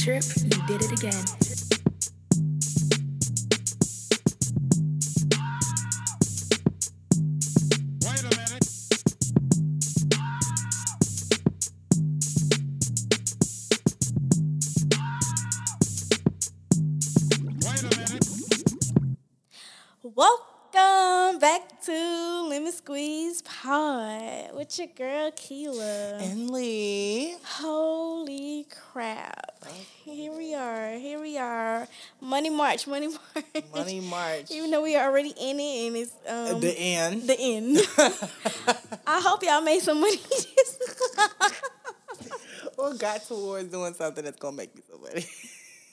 Trip, you did it again. Wait a minute. Wait a minute. Welcome back to Lemon Squeeze Pod with your girl Keela. And Lee. Holy crap. Here we are. Here we are. Money March, Money March. Money March. Even though we are already in it and it's um, the end. the end. I hope y'all made some money. or got towards doing something that's gonna make me so money.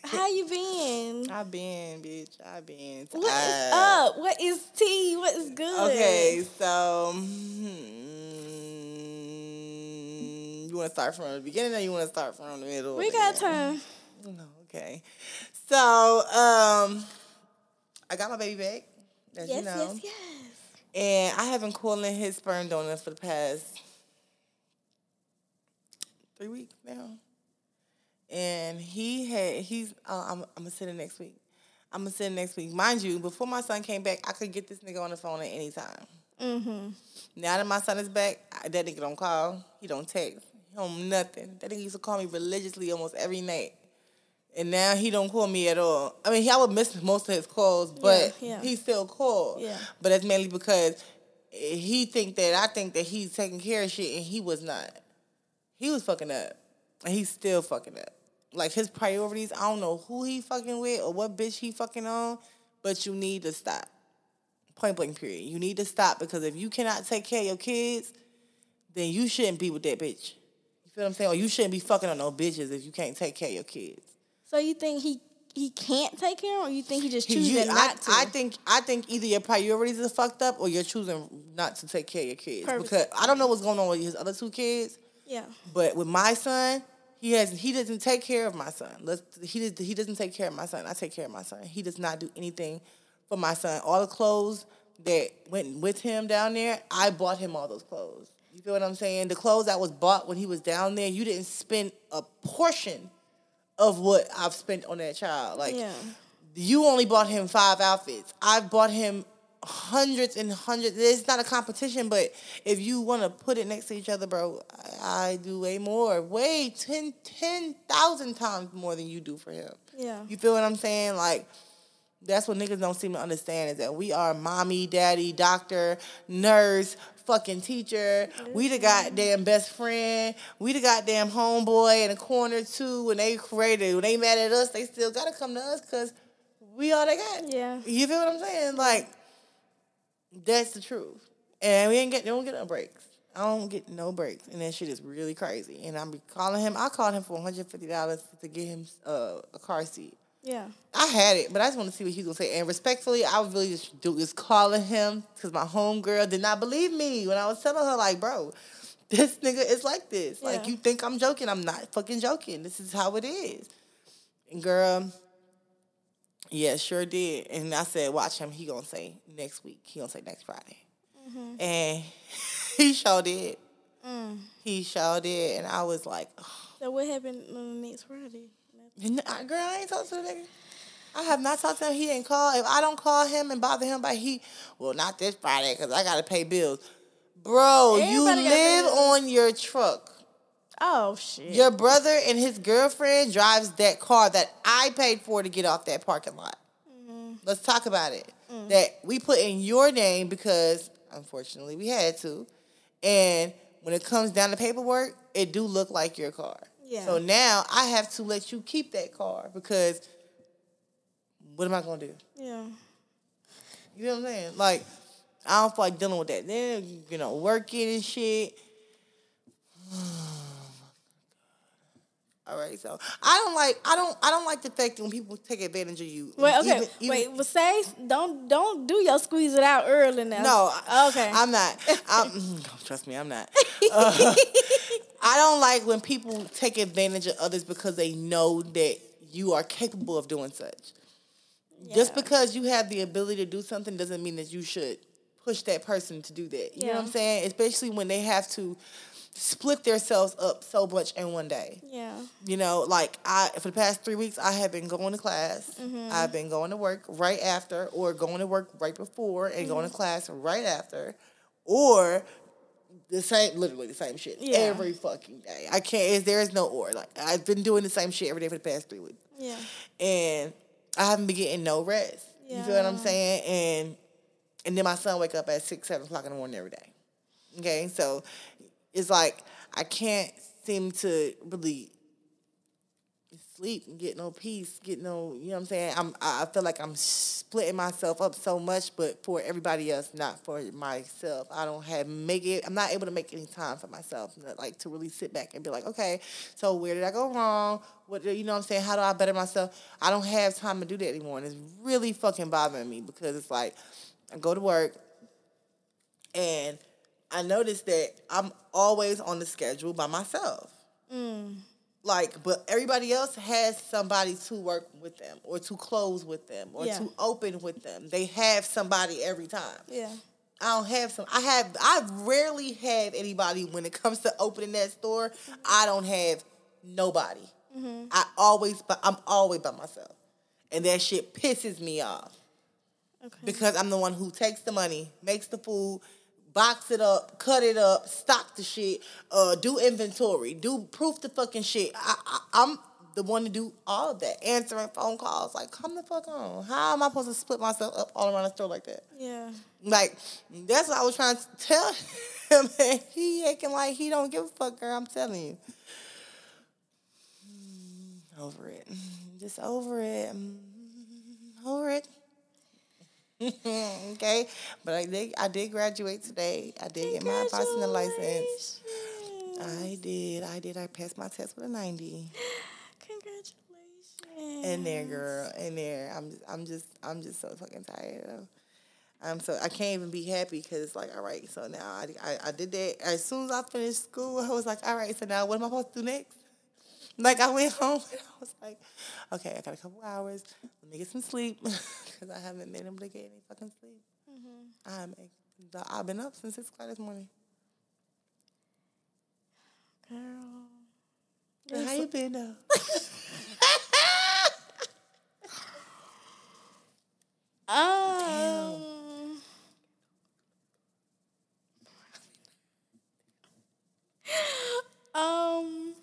How you been? I've been, bitch. I've been. What is up? What is tea? What is good? Okay, so hmm, you want to start from the beginning, or you want to start from the middle? We got end? time. No, okay. So, um, I got my baby back, as Yes, you know, yes, yes. and I have been calling his sperm donor for the past three weeks now. And he had he's uh, I'm I'm gonna send it next week. I'm gonna send it next week. Mind you, before my son came back, I could get this nigga on the phone at any time. Mm-hmm. Now that my son is back, I, that nigga don't call. He don't text. Don't nothing. That nigga used to call me religiously almost every night. And now he don't call me at all. I mean, he, I would miss most of his calls, but Yeah, yeah. he still called. Yeah. But that's mainly because he think that I think that he's taking care of shit, and he was not. He was fucking up, and he's still fucking up. Like his priorities, I don't know who he fucking with or what bitch he fucking on, but you need to stop point blank period. You need to stop because if you cannot take care of your kids, then you shouldn't be with that bitch. You feel what I'm saying? Or you shouldn't be fucking on no bitches if you can't take care of your kids. So you think he he can't take care, or you think he just You- choosing I, not to? I think I think either your priorities are fucked up or you're choosing not to take care of your kids. Because I don't know what's going on with his other two kids, yeah. but with my son, he has he doesn't take care of my son. Let's he he doesn't take care of my son. I take care of my son. He does not do anything for my son. All the clothes that went with him down there, I bought him all those clothes. You feel what I'm saying? The clothes that was bought when he was down there, you didn't spend a portion of what I've spent on that child. Like Yeah. you only bought him five outfits. I've bought him hundreds and hundreds. It's not a competition, but if you want to put it next to each other, bro, I, I do way more, way 10 10,000 times more than you do for him. Yeah. You feel what I'm saying? Like, that's what niggas don't seem to understand is that we are mommy, daddy, doctor, nurse, fucking teacher. We the goddamn best friend. We the goddamn homeboy in the corner too. When they created, when they mad at us, they still gotta come to us because we all they got. Yeah. You feel what I'm saying? Like, that's the truth. And we ain't get, don't get no breaks. I don't get no breaks, and that shit is really crazy. And I'm calling him. I called him for 150 dollars to get him uh, a car seat. Yeah. I had it, but I just want to see what he's gonna say. And respectfully, I was really just do is calling him because my homegirl did not believe me when I was telling her like, bro, this nigga is like this. Like you think I'm joking? I'm not fucking joking. This is how it is. And girl, yeah, sure did. And I said, watch him. He gonna say next week. He gonna say next Friday. Mm-hmm. And he sure did. Mm. He sure did. And I was like, So what happened on the next Friday? And I- Girl, I ain't talked to the nigga. I have not talked to him. He didn't call. If I don't call him and bother him by he, well, not this Friday because I gotta pay bills. Bro, you Everybody gotta live on your truck. Oh shit. Your brother and his girlfriend drives that car that I paid for to get off that parking lot. Mm-hmm. Let's talk about it. Mm. That we put in your name because unfortunately we had to. And when it comes down to paperwork, it do look like your car. Yeah. So now I have to let you keep that car because what am I gonna do? Yeah. You know what I'm saying? Like, I don't feel like dealing with that. Then, you know, working and shit. All right, so I don't like I don't I don't like the fact that when people take advantage of you. Wait, okay. Even- even- Wait, but say don't don't do your squeeze it out early now. No. Okay. I'm not. I'm, trust me, I'm not. Uh, I don't like when people take advantage of others because they know that you are capable of doing such. Just because you have the ability to do something doesn't mean that you should push that person to do that. You know what I'm saying? Especially when they have to split themselves up so much in one day. Yeah. You know, like I for the past three weeks, I have been going to class. Mm-hmm. I've been going to work right after, or going to work right before, and going to Mm-hmm. class right after, or the same, literally the same shit Yeah. every fucking day. I can't. There is no or. Like I've been doing the same shit every day for the past three weeks, Yeah. and I haven't been getting no rest. Yeah. You feel what I'm saying? And and then my son wake up at six, seven o'clock in the morning every day. Okay, so it's like I can't seem to really sleep and get no peace, get no, you know what I'm saying? I'm I feel like I'm splitting myself up so much, but for everybody else, not for myself. I don't have make it I'm not able to make any time for myself, like to really sit back and be like, okay, so where did I go wrong? What you know what I'm saying? How do I better myself? I don't have time to do that anymore. And it's really fucking bothering me because it's like I go to work and I notice that I'm always on the schedule by myself. Mm. Like, but everybody else has somebody to work with them or to close with them or Yeah. to open with them. They have somebody every time. Yeah. I don't have some. I have. I rarely have anybody when it comes to opening that store. Mm-hmm. I don't have nobody. Mm-hmm. I always, but I'm always by myself, and that shit pisses me off Okay. because I'm the one who takes the money, makes the food, box it up, cut it up, stock the shit, uh, do inventory, do proof the fucking shit. I, I, I'm the one to do all of that, answering phone calls. Like, come the fuck on. How am I supposed to split myself up all around the store like that? yeah. Like, that's what I was trying to tell him. And he acting like he don't give a fuck, girl. I'm telling you. Over it. Just over it. Mm, Over it. okay. But I did I did graduate today. I did get my bartender license. I did. I did. I passed my test with a 90. Congratulations. In there, girl. In there. I'm just, I'm just I'm just so fucking tired of I'm so I can't even be happy because it's like, all right, so now I, I I did that. As soon as I finished school, I was like, all right, so now what am I supposed to do next? Like I went home and I was like, okay, I got a couple hours. Let me get some sleep because I haven't been able to get any fucking sleep. I'm I've been up since six o'clock this morning. Girl. How you been though? Um. Um.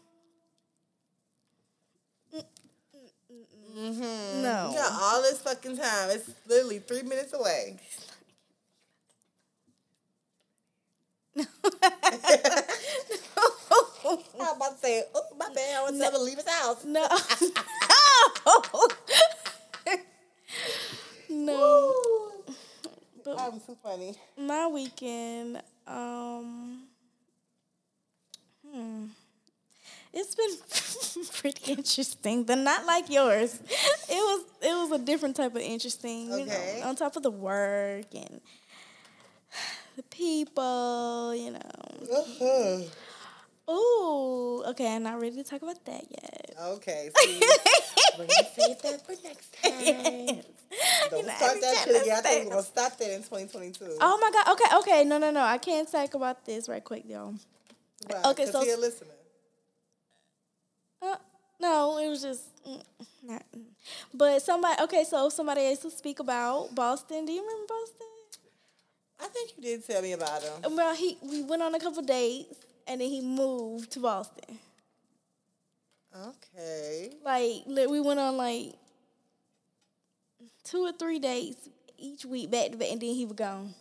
Mm-hmm. No. You got all this fucking time. It's literally three minutes away. I'm about to say, oh, my bad. I was never leave his house. No. no. But I'm so funny. my weekend, um, hmm, it's been pretty interesting, but not like yours. It was it was a different type of interesting. You Okay. know, on top of the work and the people, you know. Uh-huh. Ooh, okay, I'm not ready to talk about that yet. Okay, see, we're gonna save that for next time. Don't You know, start that shit I again. I think we're gonna stop that in 2022. Oh my god. Okay, okay. No, no, no. I can't talk about this right quick, y'all. Why? okay, so- he a listener. Uh, no, it was just mm, not. mm. But somebody. Okay, so somebody else to speak about Boston. Do you remember Boston? I think you did tell me about him. Well, he we went on a couple dates and then he moved to Boston. Okay. Like we went on like two or three dates each week back to back, and then he was gone.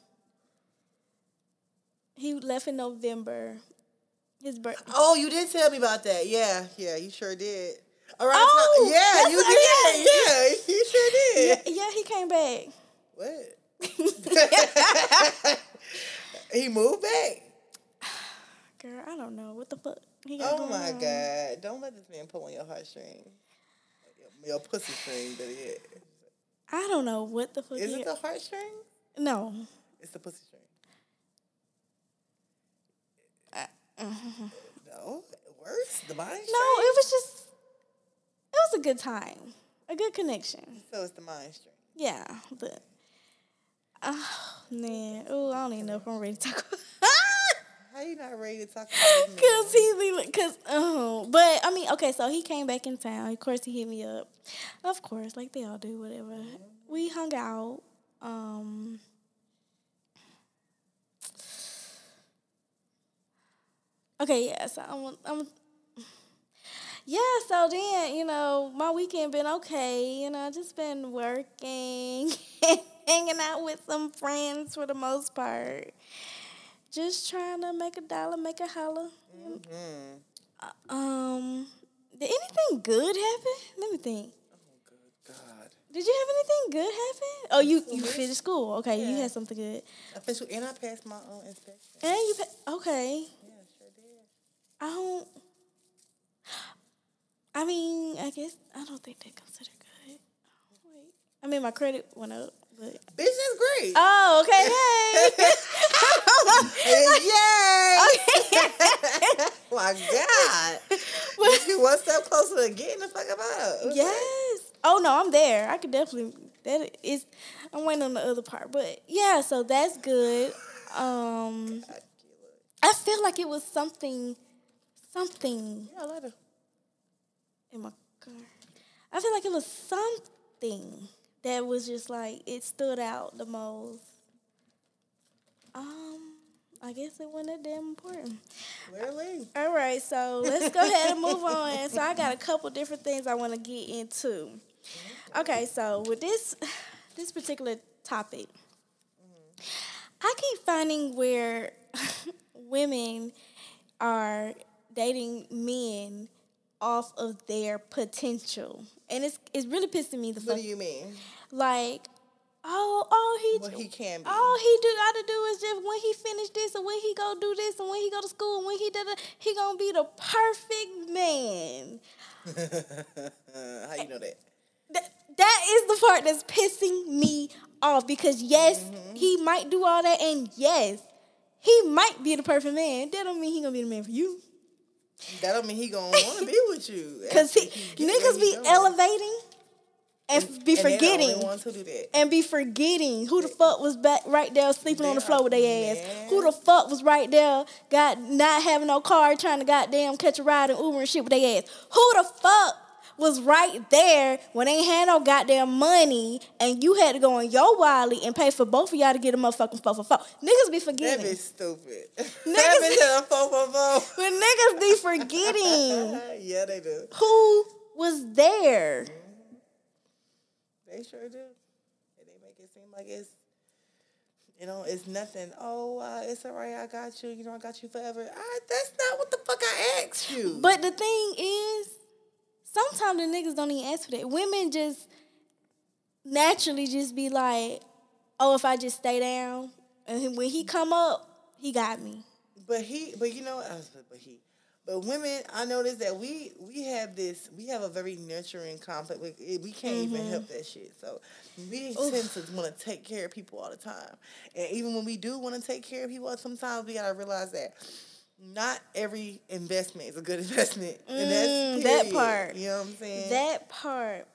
He left in November. His birthday. Oh, you did tell me about that. Yeah, yeah, you sure did. Around Oh, time. Yeah, you did. Yeah, you sure did. yeah, he came back. What? he moved back. Girl, I don't know what the fuck. He got Oh my on. god! Don't let this man pull on your heartstring. Your, your pussy string, but yeah. I don't know what the fuck. Is he- it the heartstring? no. It's the pussy string. No, worse. The mind No, string. it was just. It was a good time, a good connection. So it's the mind string. Yeah, but. Oh man, oh I don't even know if I'm ready to talk. How you not ready to talk about? Cause he be, cause oh, but I mean, okay, so he came back in town. Of course, he hit me up. Of course, like they all do, whatever. We hung out. Um, okay, yeah. So I'm, I'm, yeah. So then, you know, my weekend been okay. You know, just been working, hanging out with some friends for the most part. Just trying to make a dollar, make a holler. Mm-hmm. Um, did anything good happen? Let me think. Oh, good God. Did you have anything good happen? Oh, you you finished school. Okay, you had something good. I finished, and I passed my own inspection. And you pa- okay. Yeah, sure did. I don't. I mean, I guess I don't think they consider good. Wait, I mean, my credit went up, but Bitch, that's great. oh, okay, Yay! Yay! my God. you one step closer to getting the fuck about. hey, yes. Oh no, I'm there. I could definitely. That is, I'm waiting on the other part, but yeah. So that's good. Um, I feel like it was something, something Yeah, later. in my car. I feel like it was something that was just like it stood out the most. Um, I guess it wasn't that damn important. Clearly. All right, so let's go ahead and move on. So I got a couple different things I want to get into. Okay, so with this this particular topic, I keep finding where women are dating men off of their potential, and it's it's really pissing me the What fuck. do you mean? Like, oh, all he What he can be. all he do gotta do is just when he finish this and when he go do this and when he go to school and when he did it, he gonna be the perfect man. How you know that? That, that is the part that's pissing me off because yes, Mm-hmm. he might do all that and yes, he might be the perfect man. That don't mean he gonna be the man for you. That don't mean he gonna want to be with you. Cause he, where niggas be going. elevating and, be And they the forgetting. ones who do that. and be forgetting who the fuck was back right there sleeping on the floor with their ass. Who the fuck was right there, got not having no car, trying to goddamn catch a ride and Uber and shit with their ass. Who the fuck was right there when they had no goddamn money and you had to go on your Wiley and pay for both of y'all to get a motherfucking four for four. Niggas be forgetting. That bitch stupid. Niggas- had a four four four. But niggas be forgetting yeah, they do. who was there. They sure do. And they make it seem like it's, you know, it's nothing. Oh, uh, it's all right. I got you. You know, I got you forever. I, that's not what the fuck I asked you. But the thing is, sometimes the niggas don't even ask for that. Women just naturally just be like, "Oh, if I just stay down, and when he come up, he got me." But he, but you know, what? I was but he, but women, I noticed that we we have this, we have a very nurturing complex. We, we can't even mm-hmm. help that shit. So we tend to want to take care of people all the time, and even when we do want to take care of people, sometimes we gotta realize that. Not every investment is a good investment. and that's Mm, that part. You know what I'm saying? That part.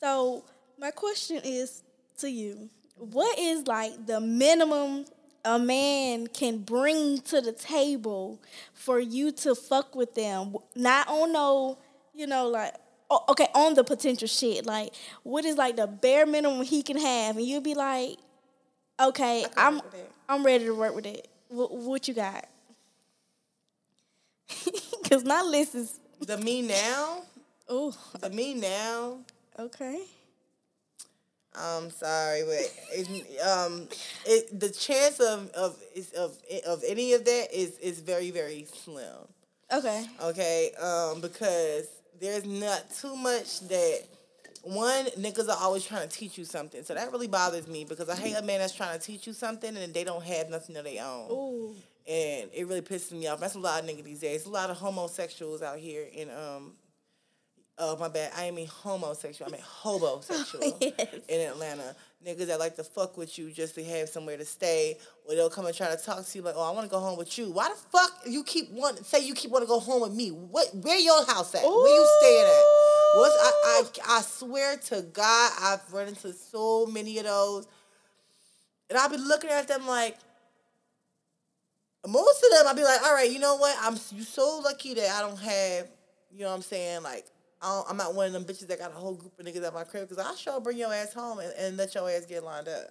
So my question is to you: What is like the minimum a man can bring to the table for you to fuck with them? Not on no, you know, like. Okay, on the potential shit, like what is like the bare minimum he can have, and you'll be like, okay, I'm work with that. I'm ready to work with it. What, what you got? Cause my list is the me now, oh the me now. okay. I'm sorry, but it's, um, it, the chance of of is of of any of that is is very very slim. Okay. Okay, um, because there's not too much that one niggas are always trying to teach you something, so that really bothers me because I hate a man that's trying to teach you something and they don't have nothing of their own, Ooh. And it really pisses me off. That's a lot of niggas these days. A lot of homosexuals out here in um. Oh my bad. I ain't mean homosexual. I mean hobosexual Yes. in Atlanta. Niggas that like to fuck with you just to have somewhere to stay, or they'll come and try to talk to you like, "Oh, I want to go home with you." Why the fuck you keep want say you keep want to go home with me? What? Where your house at? Where you staying at? What's I, I I swear to God, I've run into so many of those, and I've been looking at them like, most of them, I'd be like, all right, you know what? I'm you so lucky that I don't have, you know what I'm saying? Like, I don't, I'm not one of them bitches that got a whole group of niggas at my crib because I sure bring your ass home and, and let your ass get lined up.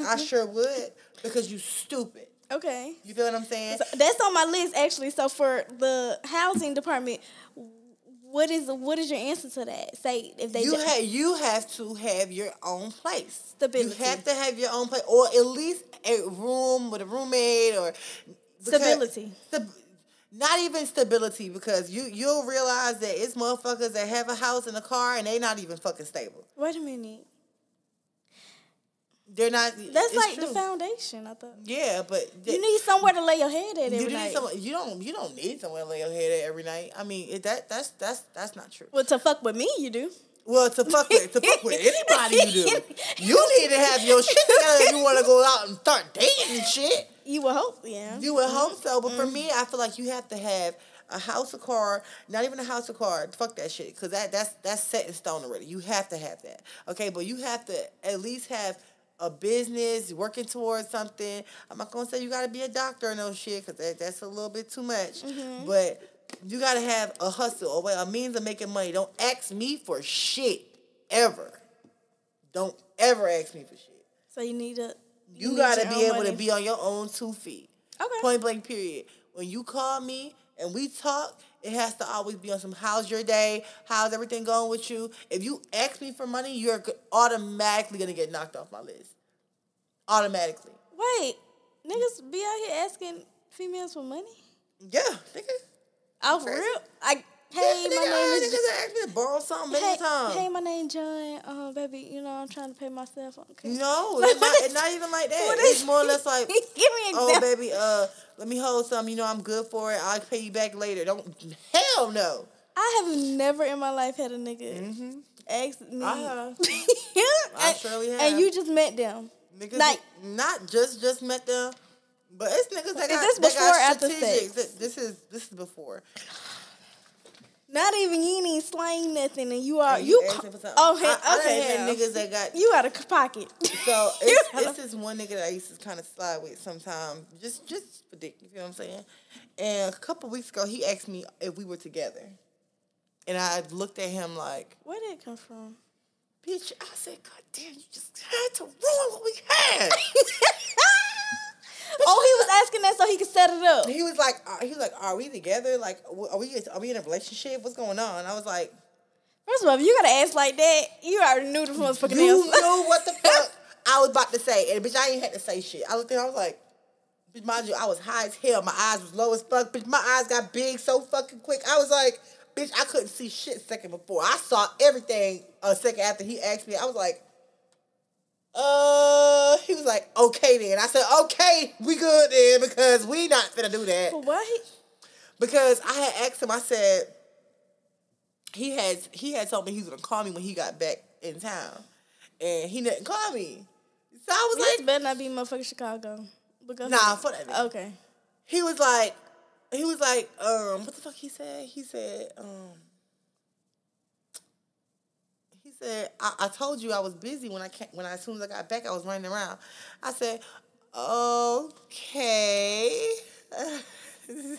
I sure would because you stupid. Okay. You feel what I'm saying? So that's on my list actually. So for the housing department, what is what is your answer to that? Say if they you have you have to have your own place. Stability. You have to have your own place, or at least a room with a roommate, or Stability. stab- not even stability, because you you'll realize that it's motherfuckers that have a house and a car and they not even fucking stable. wait a minute. They're not. That's like true. the foundation. I thought Yeah, but you need somewhere to lay your head at every you night. someone. You don't. You don't need someone to lay your head at every night. I mean, it, that that's that's that's not true. Well, to fuck with me, you do. Well, to fuck with to fuck with anybody you do, you need to have your shit together if you want to go out and start dating and shit. You would hope, yeah. You would hope so, but for Mm-hmm. me, I feel like you have to have a house, a car, not even a house, a car. Fuck that shit, because that that's that's set in stone already. You have to have that, okay? But you have to at least have a business working towards something. I'm not gonna say you gotta be a doctor or no shit, because that, that's a little bit too much. Mm-hmm. But you gotta have a hustle, a way, a means of making money. Don't ask me for shit ever. Don't ever ask me for shit. So you need a. You, need gotta be able to be on your own two feet. Okay. Point blank, period. When you call me and we talk, it has to always be on some how's your day? How's everything going with you? If you ask me for money, you're automatically gonna get knocked off my list. Automatically. Wait, niggas be out here asking females for money? Yeah, nigga. Oh, for real? I Yeah, hey, nigga, my name is. niggas asked me to borrow something many Hey, times. hey, my name John. Uh, baby, you know I'm trying to pay myself. Okay. no, it's not, it's not even like that. It's more or less like, Give me an oh example. baby, uh, let me hold some. You know I'm good for it. I'll pay you back later. Don't hell no. I have never in my life had a nigga ask me. Mm-hmm. I have. I I surely have. And you just met them. Niggas Like- not just just met them, but it's niggas that Is got this that before or got after strategic. sex? This is this is before. Not even you ain't slang nothing, and you are And you. asking ca-. Oh, hey, I, I okay. had niggas that got You out of pocket. so You it's, out it's this one nigga that I used to kind of slide with sometimes, just just for dick. You feel what I'm saying? And a couple weeks ago, he asked me if we were together, and I looked at him like, Where did it come from? "Bitch," I said, "God damn, you just had to ruin what we had." oh, he was asking that so he could set it up. he was like, uh, he was like, "Are we together? Like, are we are we in a relationship? What's going on?" I was like. First of all, if you gotta ask like that, you already knew the motherfucking You answer. knew what the fuck I was about to say, and bitch, I ain't had to say shit. I looked at, her, I was like, bitch, mind you, I was high as hell. My eyes was low as fuck. Bitch, my eyes got big so fucking quick. I was like, bitch, I couldn't see shit second before. I saw everything a second after he asked me. I was like, uh, he was like, okay then. I said, okay, we good then because we not gonna do that he? because I had asked him. I said he has he had told me he was gonna call me when he got back in town, and he didn't call me. So I was This like, better not be motherfucking Chicago. Go Nah, for that. Okay. he was like, he was like, um, what the fuck he said? He said, um, said, I, I told you I was busy when I came, when I, as soon as I got back, I was running around. I said, okay.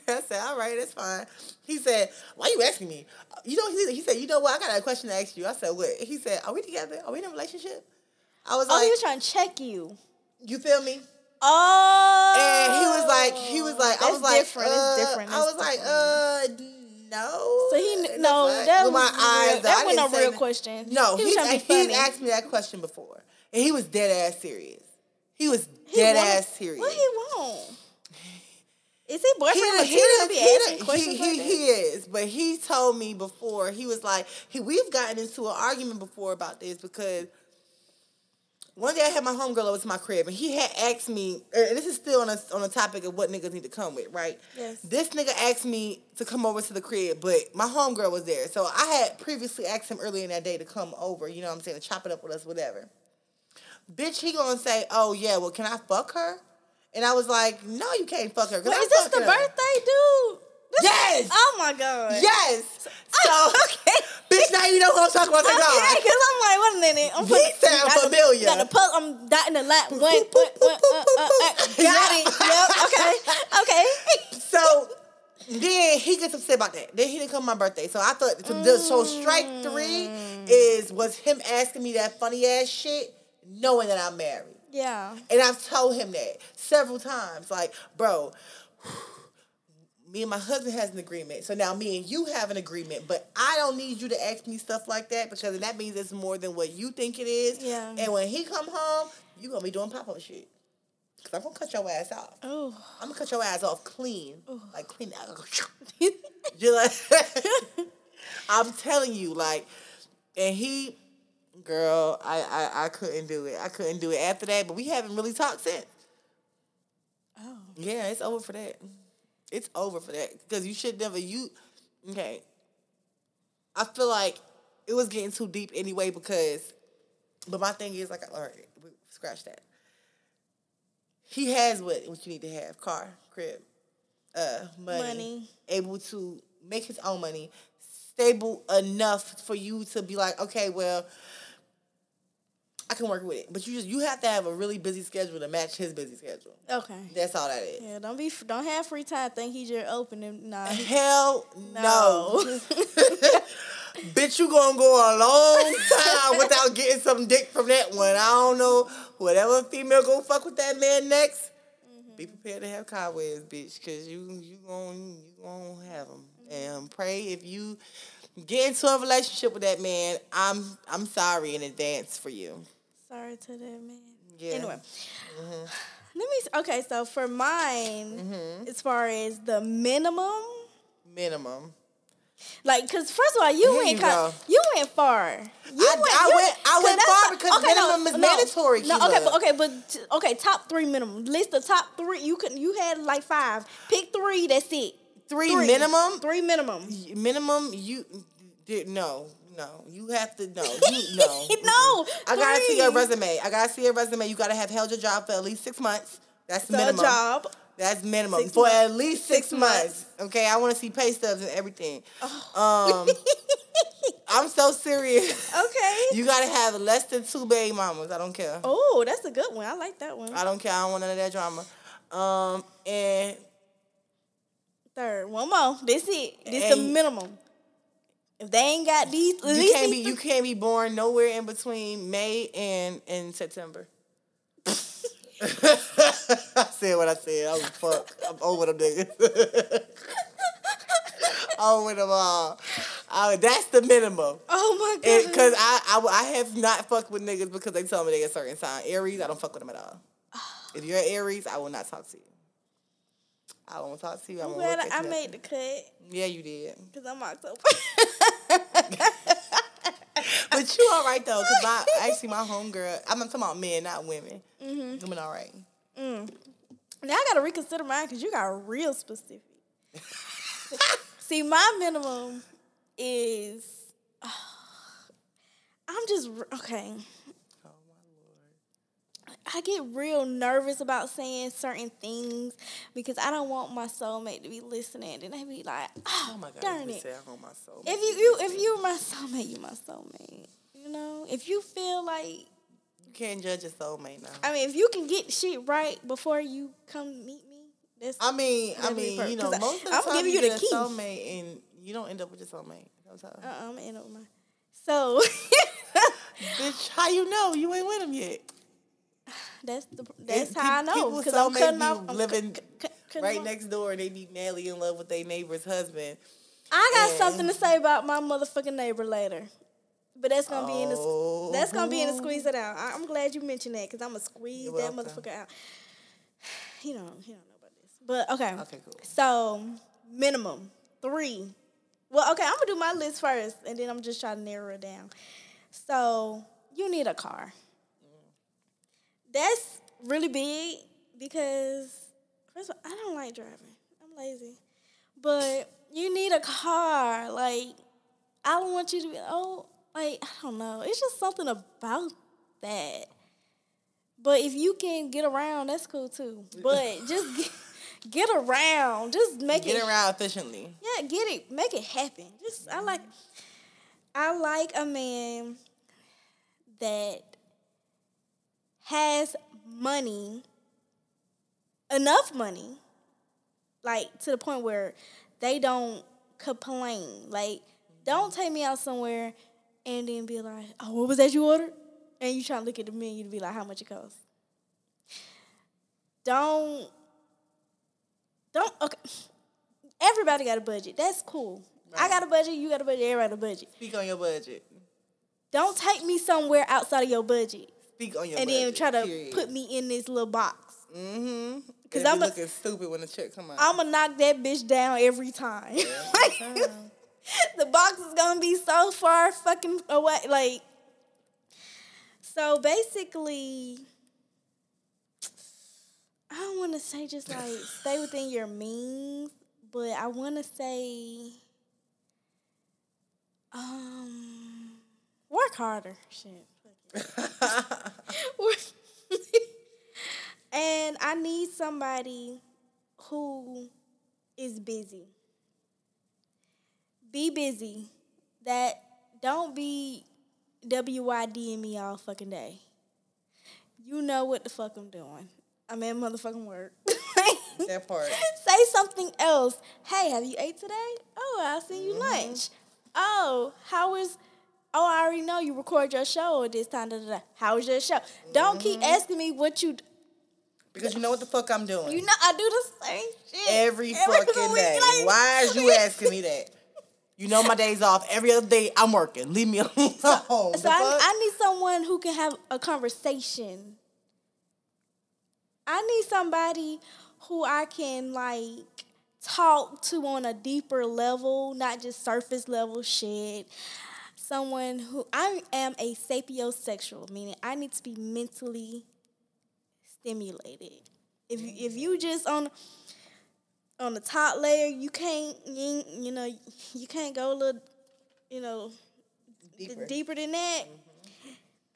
I said, all right, that's fine. He said, why are you asking me? You know, he, he said, you know what? I got a question to ask you. I said, what? He said, are we together? Are we in a relationship? I was Oh, like, he was trying to check you. you feel me? Oh. And he was like, he was like, I was like, different. It's uh, different. I was That's like, uh, no. So he no, that was my eyes. real, I that wasn't a real that- question. No, he was he's, trying he's funny. asked me that question before, and he was dead ass serious. He was dead want- ass serious. What he want? Is he boyfriend He, material he, to be he, asking he, questions he, like he is, but he told me before he was like he we've gotten into an argument before about this because one day I had my homegirl over to my crib and he had asked me and this is still on a on the topic of what niggas need to come with, right? Yes. This nigga asked me to come over to the crib, but my homegirl was there. So I had previously asked him earlier in that day to come over, you know what I'm saying, to chop it up with us, whatever. Bitch, he gonna say, Oh yeah, well can I fuck her? And I was like, No, you can't fuck her. Wait, is this the her." birthday dude? This- Yes. Oh my god. Yes. So, Okay. bitch, now you know who I'm talking about. Okay, because I'm like, wait a minute. I'm He sound got familiar. Got the pull. I'm dotting the lap. One, one, one, uh, uh, uh, got it. Yep. Okay. Okay. So then he gets upset about that. Then he didn't come to my birthday. So I thought so, the- so strike three is was him asking me that funny ass shit, knowing that I'm married. Yeah. And I've told him that several times. Like, bro, me and my husband has an agreement. So now me and you have an agreement. But I don't need you to ask me stuff like that because that means it's more than what you think it is. Yeah. And when he come home, you gonna be doing pop-up shit. Cause I'm gonna cut your ass off. Oh. I'm gonna cut your ass off clean. Like clean out. You're like I'm telling you, like, and he girl, I, I I couldn't do it. I couldn't do it after that, but we haven't really talked since. Oh. Yeah, it's over for that. It's over for that. Because you should never you okay. I feel like it was getting too deep anyway because but my thing is like all right, we scratch that. He has what what you need to have, car, crib, uh, money, Money. able to make his own money, stable enough for you to be like, okay, well, I can work with it. But you just you have to have a really busy schedule to match his busy schedule. Okay. That's all that is. Yeah. Don't be. Don't have free time. Think he just open and nah. Hell no. No. Bitch, you gonna go a long time without getting some dick from that one. I don't know. Whatever female go fuck with that man next, mm-hmm. be prepared to have cobwebs, bitch, cause you you gon' you gonna have them. Mm-hmm. And pray if you get into a relationship with that man, I'm I'm sorry in advance for you. Sorry to that man. Yeah. Anyway. Mm-hmm. Let me. Okay. So for mine, mm-hmm. as far as the minimum. Minimum. Like, cause first of all, you Here went you you went far. You I- I you- went- I went far not- because minimum is mandatory, No, okay, but okay, but okay, top three minimum. List the top three. You could you had like five. Pick three. That's it. Three minimum? Three minimum. minimum you did no no you have to no you no No, I gotta see three. your resume I gotta see your resume you gotta have held your job for at least six months that's the minimum job. that's minimum Six for months. at least six, Six months. okay I want to see pay stubs and everything um I'm so serious Okay. you gotta have less than two baby mamas I don't care oh, that's a good one. I like that one. I don't care I don't want none of that drama um and Third, one more. This it. This the minimum. If they ain't got these, you least can't be you can't be born nowhere in between May and and September. I said what I said. I was fuck. I'm over them niggas. over them all. Uh, that's the minimum. Oh my god. Because I, I I have not fucked with niggas because they tell me they a certain sign. Aries, I don't fuck with them at all. If you're Aries, I will not talk to you. I won't want to talk to you. I I'm glad at I made the cut Yeah, you did. because I'm October. But you all right though, cause my actually my homegirl. I'm talking about men, not women. Mm-hmm. Women all right. Now I gotta reconsider mine because you got real specific. See, my minimum is. I'm just okay. Oh. I get real nervous about saying certain things because I don't want my soulmate to be listening, and they be like, "Oh, Oh my god. darn you it!" Say I hold my soul. If you, you if you're my soulmate, you're my soulmate. You know, if you feel like you can't judge a soulmate now. I mean, if you can get shit right before you come meet me, that's I mean, I mean, you know, most of the I'm time giving you you the key. soulmate and you don't end up with your soulmate. Uh, I'm in with my. So Bitch, how you know you ain't with him yet? That's the that's It- how I know because I'm soulmates cutting off. I'm living cu- cutting right next door and they be madly in love with their neighbor's husband. I got and- something to say about my motherfucking neighbor later, but that's gonna be in the Oh. that's gonna be in the squeeze it out. I, I'm glad you mentioned that because I'm gonna squeeze You're that welcome. motherfucker out. He don't he don't know about this, but okay. Okay, cool. So minimum three. Well, okay, I'm gonna do my list first, and then I'm just trying to narrow it down. So you need a car. That's really big because first of all, I don't like driving. I'm lazy, but you need a car. Like I don't want you to be oh like I don't know. It's just something about that. But if you can get around, that's cool too. But just get, get around. Just make Get it get around efficiently. yeah, get it, make it happen. Just I like. I like a man that has money, enough money, like to the point where they don't complain. Like, don't take me out somewhere and then be like, "Oh, what was that you ordered?" And you trying to look at the menu to be like, "How much it costs?" Don't, don't. Okay, everybody got a budget. That's cool. I got a budget. You got a budget. Everybody got a budget. Speak on your budget. Don't take me somewhere outside of your budget Speak on your and budget. then try to period. put me in this little box. Mm-hmm. 'Cause I'm a- looking stupid when the check come out. I'm gonna knock that bitch down every time. time. the box is gonna be so far fucking away. Like, so basically, I don't want to say just like stay within your means, but I want to say, um, work harder. Shit. and I need somebody who is busy. Be busy. That don't be WYDing me all fucking day. You know what the fuck I'm doing. I'm at motherfucking work. that part. Say something else. Hey, have you ate today? Oh, I seen you Mm-hmm. lunch. Oh, how was? Oh, I already know you record your show at this time. Da, da, da. How was your show? Don't keep Mm-hmm. asking me what you. d- Because you know what the fuck I'm doing. You know I do the same shit every fucking day. like- Why is you asking me that? You know my days off. Every other day I'm working. Leave me alone. So The I. I need someone who can have a conversation. I need somebody who I can like talk to on a deeper level, not just surface level shit. Someone who I am a sapiosexual, meaning I need to be mentally stimulated. If you, if you just on on the top layer, you can't you, you know you can't go a little you know Deeper. deeper than that.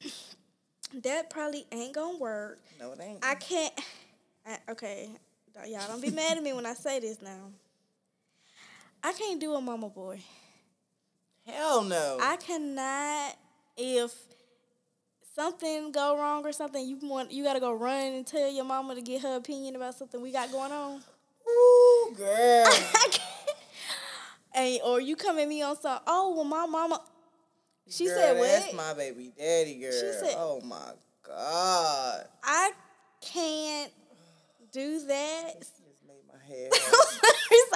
Mm-hmm. That probably ain't gonna work. No, it ain't. I can't. I, okay, y'all don't be mad at me when I say this now. I can't do a mama boy. Hell no. I cannot. If something go wrong or something, you want you gotta go run and tell your mama to get her opinion about something we got going on. Ooh, girl. And or you come at me on some. Oh well, my mama. She Girl, said what? That's my baby daddy, girl. She said- oh my god. I can't do that. Just made my head.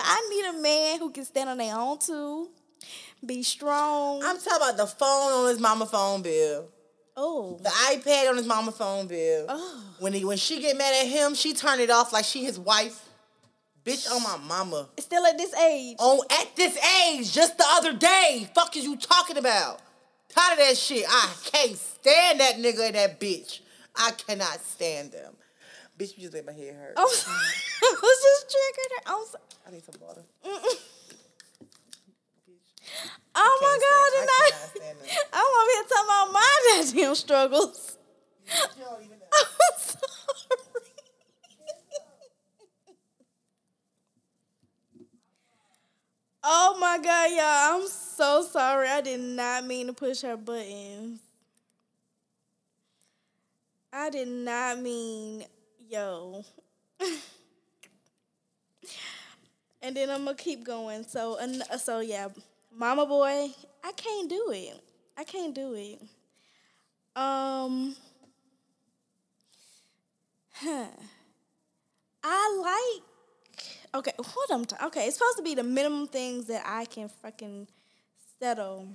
I need a man who can stand on their own too, be strong. I'm talking about the phone on his mama phone bill. oh, The iPad on his mama phone bill. oh, When he when she get mad at him, she turn it off like she his wife. Bitch on my mama. still at this age. Oh, at this age, just the other day. Fuck is you talking about? Tired of that shit. I can't stand that nigga and that bitch. I cannot stand them. Bitch, you just made my head hurt. Oh, Sorry. I was just triggered. I'm so- I need some water. Oh my god! And I I, cannot stand them. I'm over here talking about my goddamn struggles. You don't even know. I'm sorry. oh my god, y'all! I'm so sorry. I did not mean to push her buttons. I did not mean, yo. and then I'm gonna keep going. So, so yeah, Mama Boy, I can't do it. I can't do it. Um. Huh. I like. Okay, what I'm. T- okay, it's supposed to be the minimum things that I can fucking settle.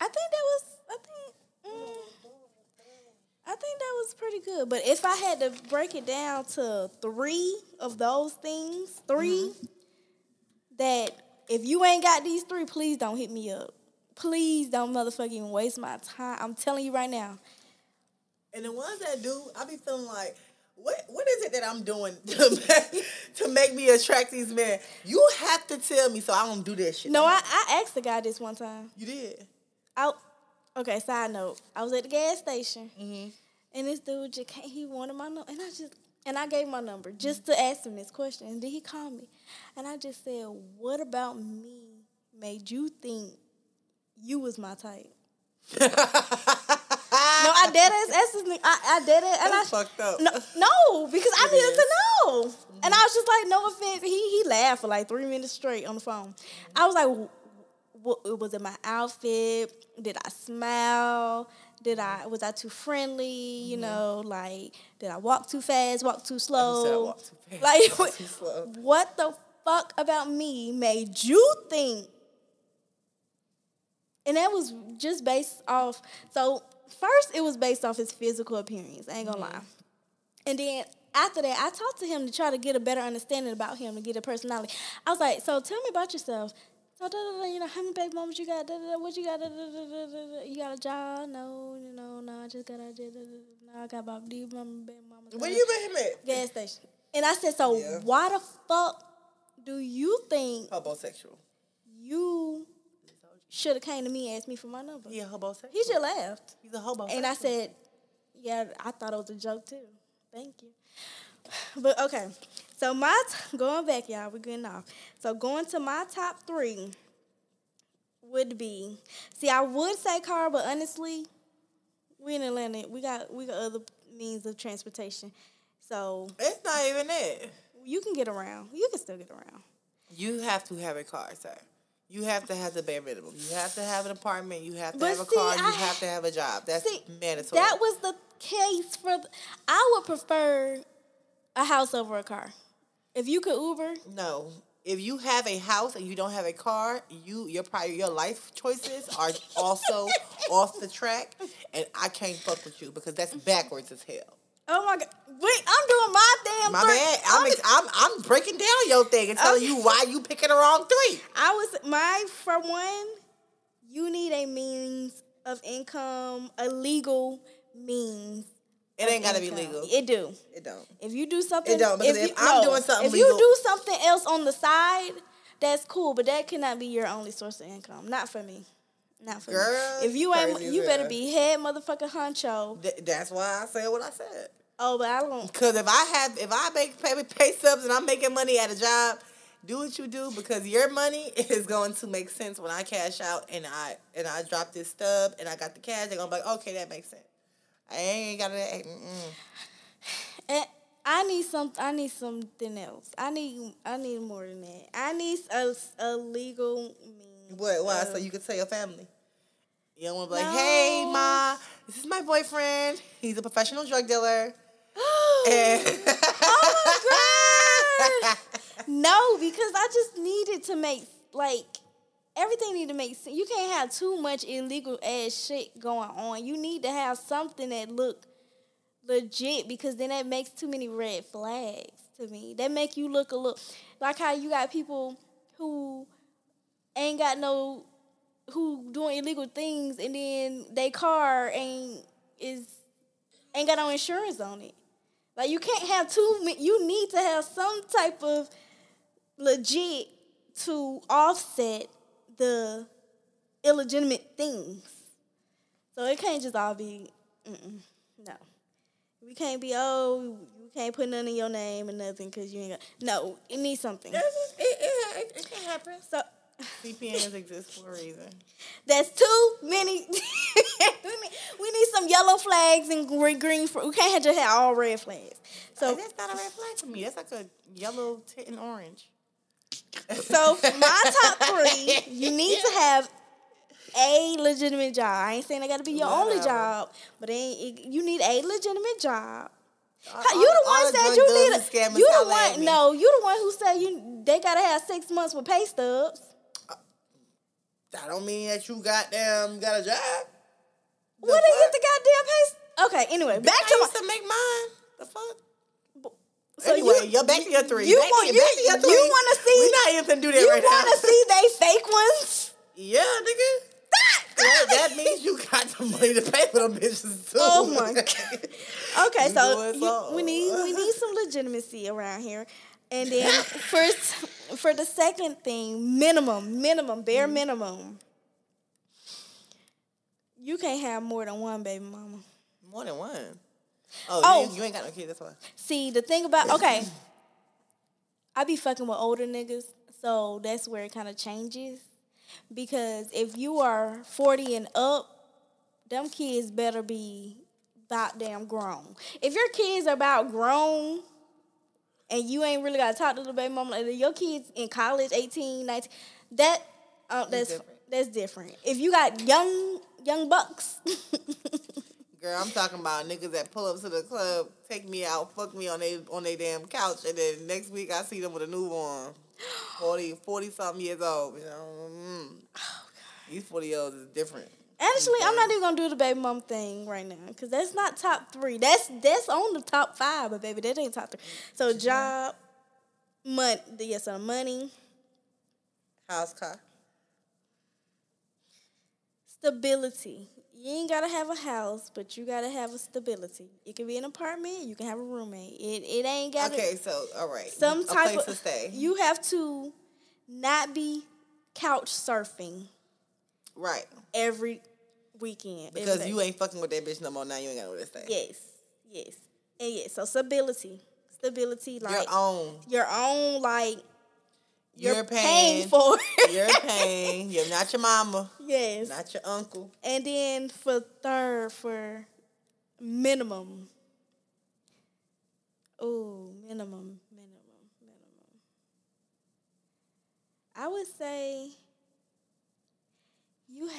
I think that was. I think. Mm, I think that was pretty good. But if I had to break it down to three of those things, 3 that if you ain't got these three, please don't hit me up. Please don't motherfucking waste my time. I'm telling you right now. And the ones that do, I be feeling like, what what is it that I'm doing to make, to make me attract these men? You have to tell me so I don't do that shit. No, I, I asked the guy this one time. You did. I, okay, side note. I was at the gas station, Mhm. and this dude just came, he wanted my number, and I just and I gave my number just to ask him this question, and then he called me, and I just said, "What about me made you think you was my type. no, I dead ass asked this nigga. I, I dead ass, and That's I fucked up. No, no, because I It needed to is. know, and I mm-hmm. was just like, no offense. He he laughed for like three minutes straight on the phone. I was like, what was it my outfit? Did I smile? Did I mm-hmm. was I too friendly? You mm-hmm. know, like did I walk too fast? Walk too slow? said I walked too fast, Like too slow. what the fuck about me made you think? And that was just based off. So first, it was based off his physical appearance. I ain't gonna mm-hmm. lie. And then after that, I talked to him to try to get a better understanding about him, to get a personality. I was like, so tell me about yourself. So, da, da, da, you know, how many baby mamas you got? Da, da, da, what you got? Da, da, da, da, da, da. You got a job? No, you know, no, I just got a, da, da, da, da. no, I got about these mama, baby mamas. Where you met him at? Gas station. And I said, so Yeah. why the fuck do you think Homosexual. you should have came to me and asked me for my number? He a homosexual. He just laughed. He's a hobo. And I said, yeah, I thought it was a joke too. Thank you. But okay, so my t- going back, y'all, we're getting off. So going to my top three would be. See, I would say car, but honestly, we in Atlanta. We got we got other means of transportation, so it's not even it. you can get around. You can still get around. You have to have a car, sir. You have to have the bare minimum. You have to have an apartment. You have to But have a see, car. You I- have to have a job. That's See, mandatory. that was the case for. th- I would prefer a house over a car. If you could Uber, no. If you have a house and you don't have a car, you your prior your life choices are also off the track, and I can't fuck with you because that's backwards as hell. Oh my god! Wait, I'm doing my damn. My bad. I'm, ex- I'm I'm breaking down your thing and telling you why you picking the wrong three. I was my for one. You need a means of income, a legal means. It ain't gotta be legal. It do. It don't. If you do something, It don't, because if you, I'm doing something if legal- you do something else on the side, that's cool. But that cannot be your only source of income. Not for me. Not for Girl, me. If you ain't, you better be head motherfucking honcho. Th- that's why I said what I said. Oh, but I don't. Because if I have, if I make pay, pay subs and I'm making money at a job, do what you do because your money is going to make sense when I cash out and I and I drop this stub and I got the cash. They're gonna be like, okay, that makes sense. I ain't gotta. Eh, and eh, I need some. I need something else. I need. I need more than that. I need a, a legal means. What? Why? of- So you can tell your family. You don't want to be like, hey, ma, this is my boyfriend. He's a professional drug dealer. And oh my god! no, because I just needed to make like everything need to make sense. You can't have too much illegal ass shit going on. You need to have something that look legit because then that makes too many red flags to me. That make you look a little like how you got people who ain't got no who doing illegal things and then they car ain't is ain't got no insurance on it. Like you can't have too. You need to have some type of legit to offset the illegitimate things. So it can't just all be mm-mm, no. We can't be oh you can't put nothing in your name or nothing because you ain't got no. It needs something. it, it, it, it can happen. So CPNs exist for a reason. that's too many. we, need, we need some yellow flags and green. green fr- we can't just have all red flags. So that's not a red flag to me. That's like a yellow, tint, and orange. So for my top three, you need to have a legitimate job. I ain't saying it got to be your only job, but it it, you need a legitimate job. All- How- you the all- one said you need a. You the one. No, you the one who said you they gotta have six months with pay stubs. That don't mean that you goddamn got a job. The What is fuck? it? The goddamn pay. Okay. Anyway, back I to my. to make mine. The fuck. So anyway, you- you, are back to your three. you back want- to, you- to your you wanna see- We're not even gonna do that You right want now. to see they fake ones? Yeah, nigga. That, that means you got the money to pay for them bitches too. Oh my god. Okay, You so you- we need we need some legitimacy around here. And then first for the second thing, minimum, minimum, bare Mm-hmm. minimum. You can't have more than one baby mama. More than one. Oh, Oh. You, you ain't got no kids. That's why. See, the thing about okay, I be fucking with older niggas, so that's where it kind of changes. Because if you are 40 and up, them kids better be about damn grown. If your kids are about grown and you ain't really got to talk to the baby mama, like your kids in college, 18, 19, that uh, that's different. that's different. If you got young young bucks, Girl, I'm talking about niggas that pull up to the club, take me out, fuck me on they on their damn couch, and then next week I see them with a newborn, 40, 40 something years old. You know, mm. these forty year olds is different. Actually, I'm not even gonna do the baby mom thing right now because that's not top three. That's that's on the top five, but baby, that ain't top three. So job, money, yes, so money, House car. stability. You ain't gotta have a house, but you gotta have a stability. It can be an apartment. You can have a roommate. It it ain't gotta. Okay, so all right, some type place of to stay. You have to not be couch surfing right, every weekend because day. you ain't fucking with that bitch no more. Now you ain't got nowhere to stay. Yes, yes, and yes. So stability, stability, like Your own. your own, like you're, You're paying, paying. for. it. You're paying. You're not your mama, yes, not your uncle. and then for third, for minimum. Oh, minimum, minimum, minimum. I would say you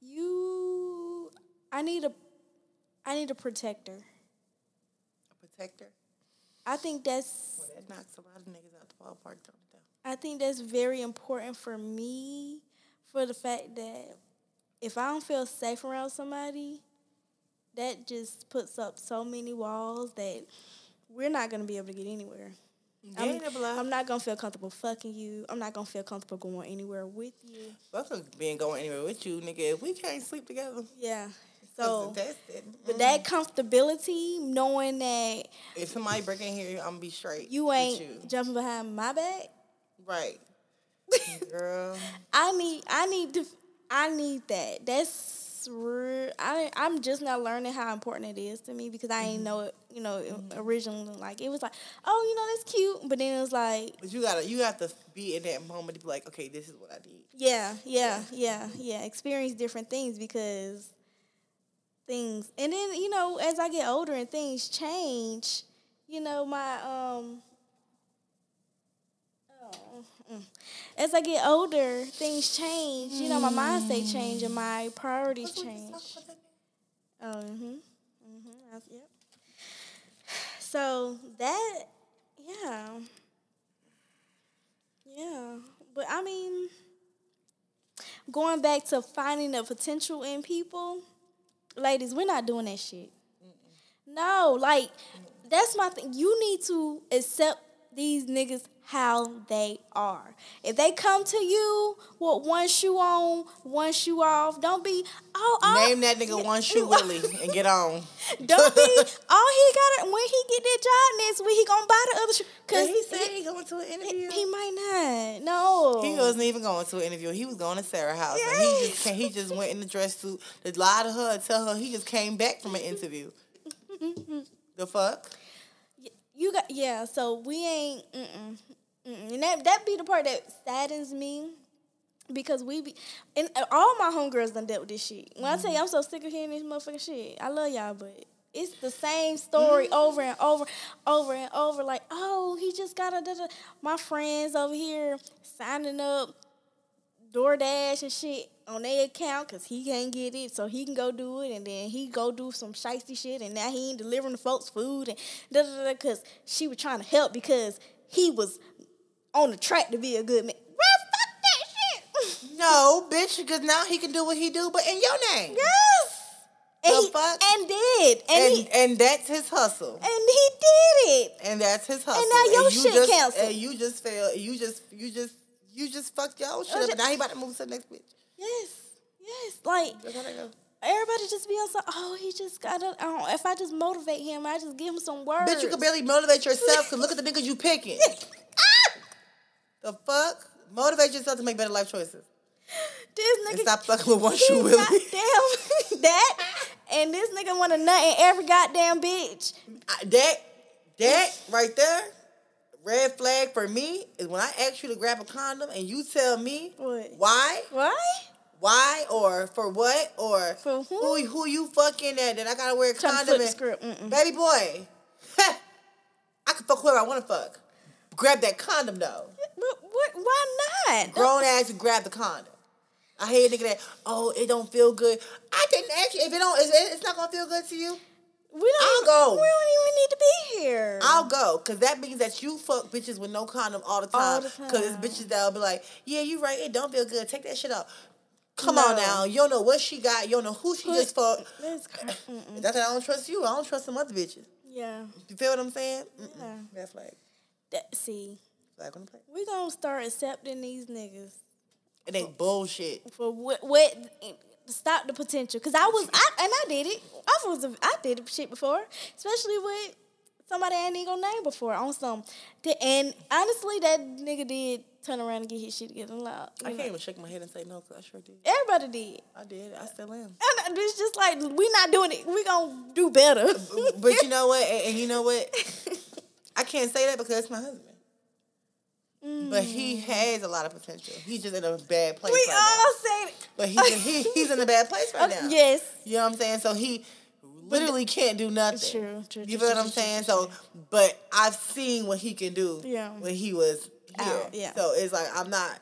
you I need a I need a protector. A protector. I think that's Well, that knocks a lot of niggas out the ballpark, don't it? though? I think that's very important for me for the fact that if I don't feel safe around somebody, that just puts up so many walls that we're not gonna be able to get anywhere. I'm, Getting the blood. I'm not gonna feel comfortable fucking you. I'm not gonna feel comfortable going anywhere with you. Fuck being going anywhere with you, nigga. If we can't sleep together, Yeah. So, that's it. but that comfortability, knowing that If somebody break in here, I'm gonna be straight. you with ain't you. jumping behind my back, right, girl. I need I need to I need that. That's real. I I'm just now learning how important it is to me because I Mm-hmm. ain't know it. You know, originally like it was like, oh, you know, that's cute, but then it was like, But you gotta, you have to be in that moment to be like, okay, this is what I need. yeah, yeah, yeah, yeah. Experience different things because things, and then you know, as I get older and things change, you know, my um. oh, mm. As I get older, things change. You know, my mindset change and my priorities change. Oh, mm-hmm. Mm-hmm. I- Yep. So that, yeah. Yeah. But I mean, going back to finding the potential in people, ladies, we're not doing that shit. No, like, that's my thing. You need to accept these niggas how they are. If they come to you with one shoe on, one shoe off, don't be, oh, oh Name that nigga one shoe Willie and get on. Don't be. All he got it when he get that job next week, he gonna buy the other shoe. Cause he said he going to an interview. he might not. No. He wasn't even going to an interview. He was going to Sarah's house, and he just he just went in the dress suit to lie to her and tell her he just came back from an interview. the fuck? You got yeah. So we ain't. Mm-mm, mm-mm. And that that be the part that saddens me. Because we be, and uh, all my homegirls done dealt with this shit. When I tell you I'm so sick of hearing this motherfucking shit, I love y'all, but it's the same story mm-hmm. over and over, over and over. Like, oh, he just got a. Da, da. My friends over here signing up DoorDash and shit on their account because he can't get it, so he can go do it, and then he go do some shiesty shit, and now he ain't delivering the folks food and da da da because she was trying to help because he was on the track to be a good man. Fuck that shit. No, bitch, because now he can do what he do, but in your name. yes. And, The he, fuck? and did, and, And he and that's his hustle. and he did it. And that's his hustle. And now your you shit just, canceled. And you just failed. You just you just you just fucked your own shit Oh, up. ju- And now he about to move to the next bitch. Yes, yes, like. That's how they go. Everybody just be on some. Oh, he just got to. Oh, if I just motivate him, I just give him some words. Bitch, you can barely motivate yourself because look at the niggas you picking. the fuck? Motivate yourself to make better life choices. This And nigga. stop fucking with one shoe, Willie. Damn. that. And this nigga want a nut in every goddamn bitch. That, that right there, red flag for me is when I ask you to grab a condom and you tell me What? why, Why? why, or for what, or For who? who who you fucking at that I gotta wear a Trying condom. and- script. Mm-mm. Baby boy, I can fuck whoever I want to fuck. Grab that condom though. What, what? Why not? Grown ass and grab the condom. I hear a nigga that oh it don't feel good. I didn't ask you If it don't, it's not gonna feel good to you. We don't. I'll go. We don't even need to be here. I'll go, cause that means that you fuck bitches with no condom all the time. Cause it's bitches that'll be like, yeah, you right, it don't feel good. Take that shit out. Come on now, you don't know what she got. You don't know who she just fucked. That's cra- mm-mm. That's why I don't trust you. I don't trust some other bitches. Yeah. You feel what I'm saying? Mm-mm. Yeah. Red flag. That, see, Flag on the plate. we gonna start accepting these niggas It ain't bullshit. for what? What? Stop the potential. Cause I was, I and I did it. I was, I did shit before, especially with somebody I ain't even gonna name before on some. And honestly, that nigga did turn around and get his shit together. Like, I can't know, even shake my head and say no, cause I sure did. Everybody did. I did. I still am. And it's just like we're not doing it. We gonna do better. but you know what? And, and you know what? I can't say that because it's my husband. But he has a lot of potential. He's just in a bad place Mm. we right all now. said it. But he's in, he, he's in a bad place right now. Yes. You know what I'm saying? So he literally can't do nothing. True, true, You feel what I'm saying? So, but I've seen what he can do Yeah. when he was here. Out, yeah. So it's like I'm not.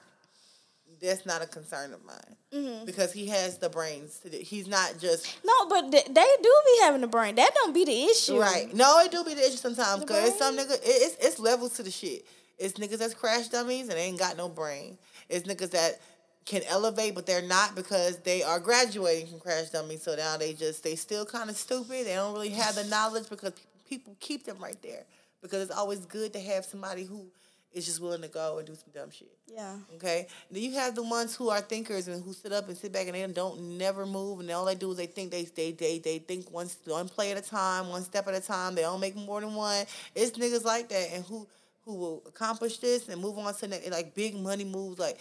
That's not a concern of mine Mm-hmm. because he has the brains to do. He's not just No, but th- they do be having the brain. That don't be the issue. Right. No, it do be the issue sometimes because it's some nigga. It, it's it's levels to the shit. It's niggas that's crash dummies and ain't got no brain. It's niggas that can elevate but they're not because they are graduating from crash dummies. So now they just they still kind of stupid. They don't really have the knowledge because people keep them right there because it's always good to have somebody who is just willing to go and do some dumb shit. Yeah. Okay. Then you have the ones who are thinkers and who sit up and sit back and they don't never move and all they do is they think they they they, they think one one play at a time, one step at a time. They don't make more than one. It's niggas like that and who who will accomplish this and move on to next like big money moves like